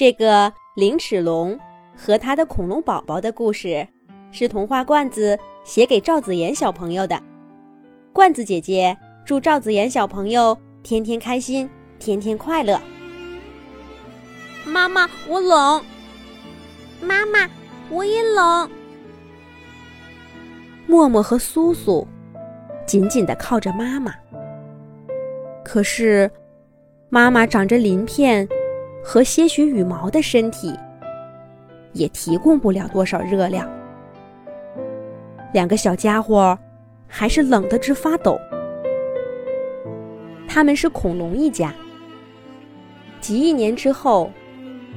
这个灵齿龙和他的恐龙宝宝的故事，是童话罐子写给赵子妍小朋友的。罐子姐姐祝赵子妍小朋友天天开心，天天快乐。妈妈，我冷。妈妈，我也冷。默默和苏苏紧紧地靠着妈妈，可是妈妈长着鳞片和些许羽毛的身体，也提供不了多少热量。两个小家伙还是冷得直发抖。他们是恐龙一家。几亿年之后，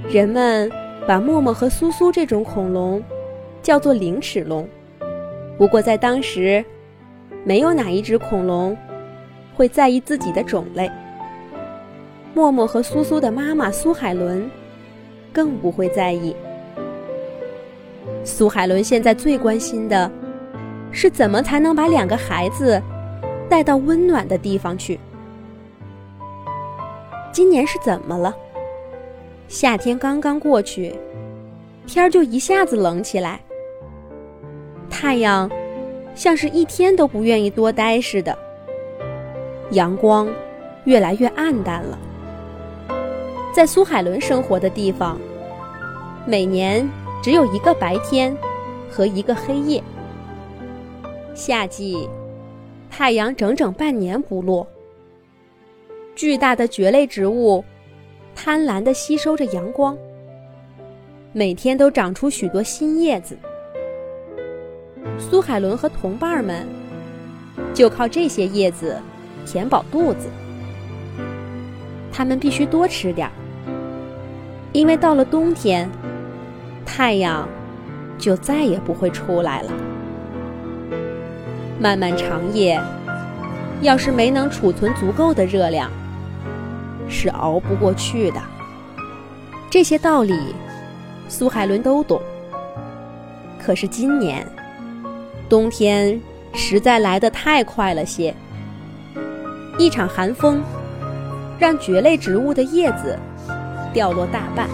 人们把默默和苏苏这种恐龙叫做灵齿龙。不过在当时，没有哪一只恐龙会在意自己的种类。默默和苏苏的妈妈苏海伦更不会在意。苏海伦现在最关心的是怎么才能把两个孩子带到温暖的地方去。今年是怎么了？夏天刚刚过去，天儿就一下子冷起来。太阳像是一天都不愿意多待似的，阳光越来越暗淡了。在苏海伦生活的地方，每年只有一个白天和一个黑夜。夏季，太阳整整半年不落。巨大的蕨类植物贪婪地吸收着阳光，每天都长出许多新叶子。苏海伦和同伴们就靠这些叶子填饱肚子。他们必须多吃点儿，因为到了冬天，太阳就再也不会出来了。漫漫长夜，要是没能储存足够的热量，是熬不过去的。这些道理，苏海伦都懂。可是今年，冬天实在来得太快了些。一场寒风，让蕨类植物的叶子掉落大半，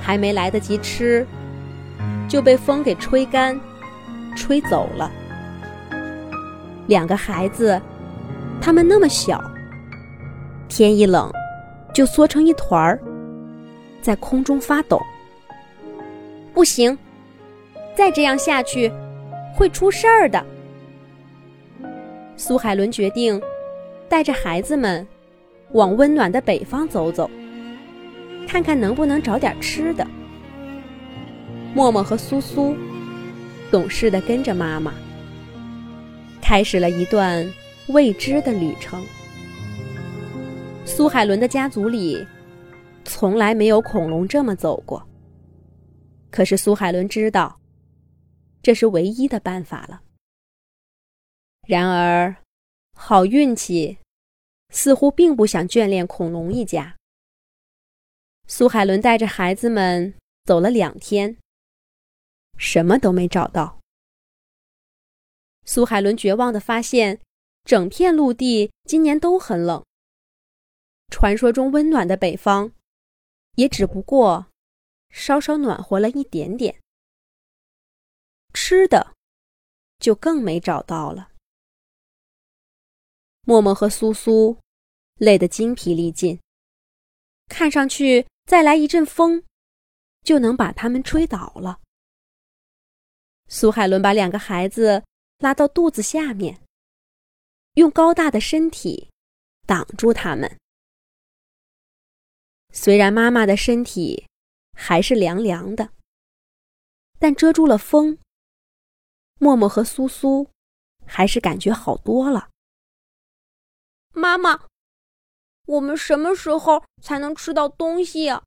还没来得及吃，就被风给吹干、吹走了。两个孩子，他们那么小。天一冷，就缩成一团儿，在空中发抖。不行，再这样下去会出事儿的。苏海伦决定带着孩子们往温暖的北方走走，看看能不能找点吃的。默默和苏苏懂事的跟着妈妈，开始了一段未知的旅程。苏海伦的家族里，从来没有恐龙这么走过。可是苏海伦知道，这是唯一的办法了。然而，好运气似乎并不想眷恋恐龙一家。苏海伦带着孩子们走了两天，什么都没找到。苏海伦绝望的发现，整片陆地今年都很冷。传说中温暖的北方，也只不过稍稍暖和了一点点。吃的就更没找到了。默默和苏苏累得精疲力尽，看上去再来一阵风，就能把他们吹倒了。苏海伦把两个孩子拉到肚子下面，用高大的身体挡住他们。虽然妈妈的身体还是凉凉的，但遮住了风，默默和苏苏还是感觉好多了。妈妈，我们什么时候才能吃到东西呀？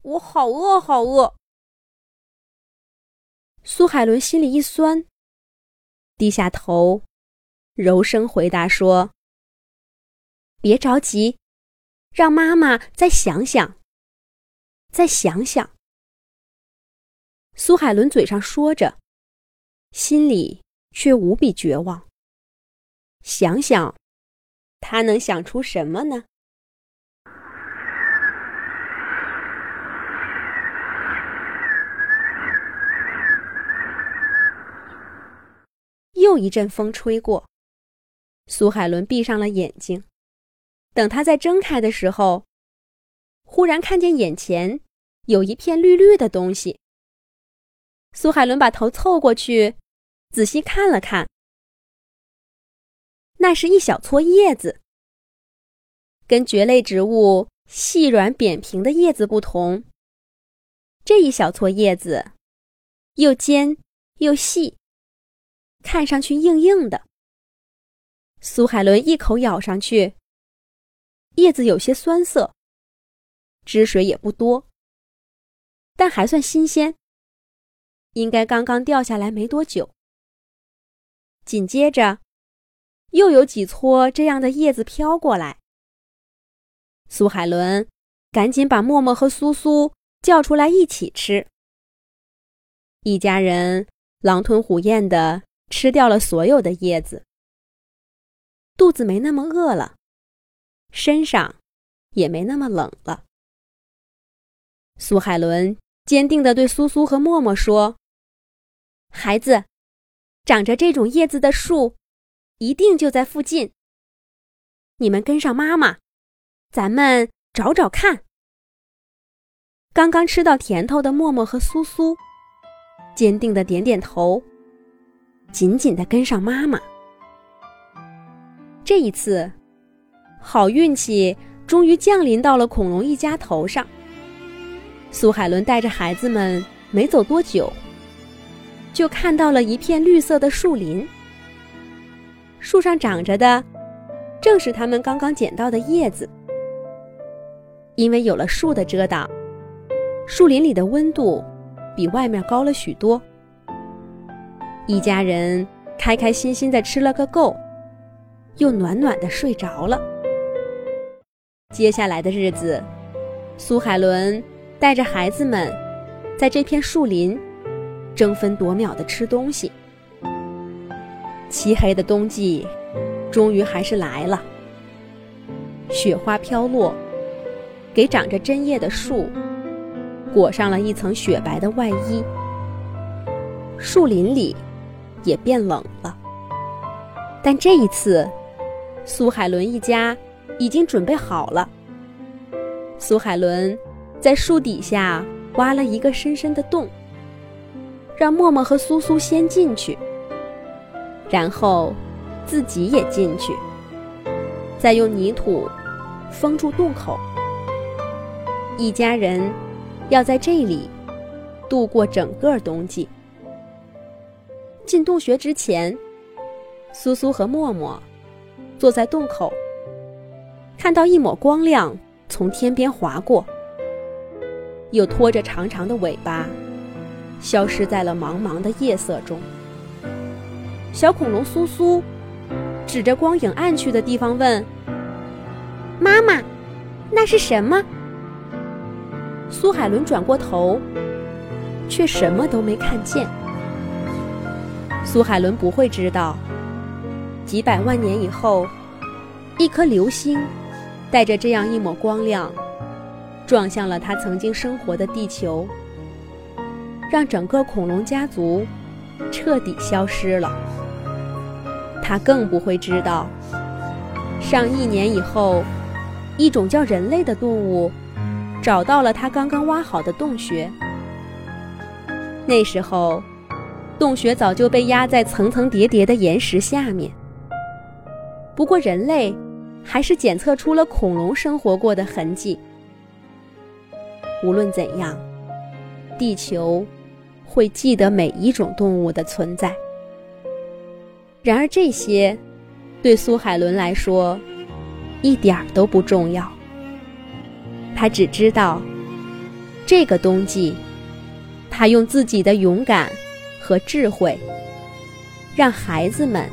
我好饿，好饿。苏海伦心里一酸，低下头，柔声回答说：“别着急。”让妈妈再想想，再想想。苏海伦嘴上说着，心里却无比绝望。想想，他能想出什么呢？又一阵风吹过，苏海伦闭上了眼睛。等他再睁开的时候，忽然看见眼前有一片绿绿的东西。苏海伦把头凑过去，仔细看了看，那是一小撮叶子。跟蕨类植物细软扁平的叶子不同，这一小撮叶子又尖又细，看上去硬硬的。苏海伦一口咬上去，叶子有些酸涩，汁水也不多，但还算新鲜，应该刚刚掉下来没多久。紧接着，又有几撮这样的叶子飘过来。苏海伦赶紧把默默和苏苏叫出来一起吃。一家人狼吞虎咽的吃掉了所有的叶子，肚子没那么饿了，身上也没那么冷了。苏海伦坚定的对苏苏和默默说：“孩子，长着这种叶子的树，一定就在附近。你们跟上妈妈。”咱们找找看。刚刚吃到甜头的默默和苏苏，坚定的点点头，紧紧的跟上妈妈。这一次，好运气终于降临到了恐龙一家头上。苏海伦带着孩子们没走多久，就看到了一片绿色的树林。树上长着的，正是他们刚刚捡到的叶子。因为有了树的遮挡，树林里的温度比外面高了许多。一家人开开心心的吃了个够，又暖暖的睡着了。接下来的日子，苏海伦带着孩子们在这片树林争分夺秒的吃东西。漆黑的冬季终于还是来了，雪花飘落。给长着针叶的树裹上了一层雪白的外衣，树林里也变冷了。但这一次，苏海伦一家已经准备好了。苏海伦在树底下挖了一个深深的洞，让默默和苏苏先进去，然后自己也进去，再用泥土封住洞口。一家人要在这里度过整个冬季。进洞穴之前，苏苏和默默坐在洞口，看到一抹光亮从天边划过，又拖着长长的尾巴，消失在了茫茫的夜色中。小恐龙苏苏指着光影暗去的地方问：“妈妈，那是什么？”苏海伦转过头，却什么都没看见。苏海伦不会知道，几百万年以后，一颗流星带着这样一抹光亮，撞向了他曾经生活的地球，让整个恐龙家族彻底消失了。他更不会知道，上亿年以后，一种叫人类的动物。找到了他刚刚挖好的洞穴。那时候，洞穴早就被压在层层叠叠的岩石下面。不过，人类还是检测出了恐龙生活过的痕迹。无论怎样，地球会记得每一种动物的存在。然而，这些对苏海伦来说一点儿都不重要。他只知道，这个冬季，他用自己的勇敢和智慧，让孩子们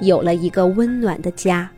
有了一个温暖的家。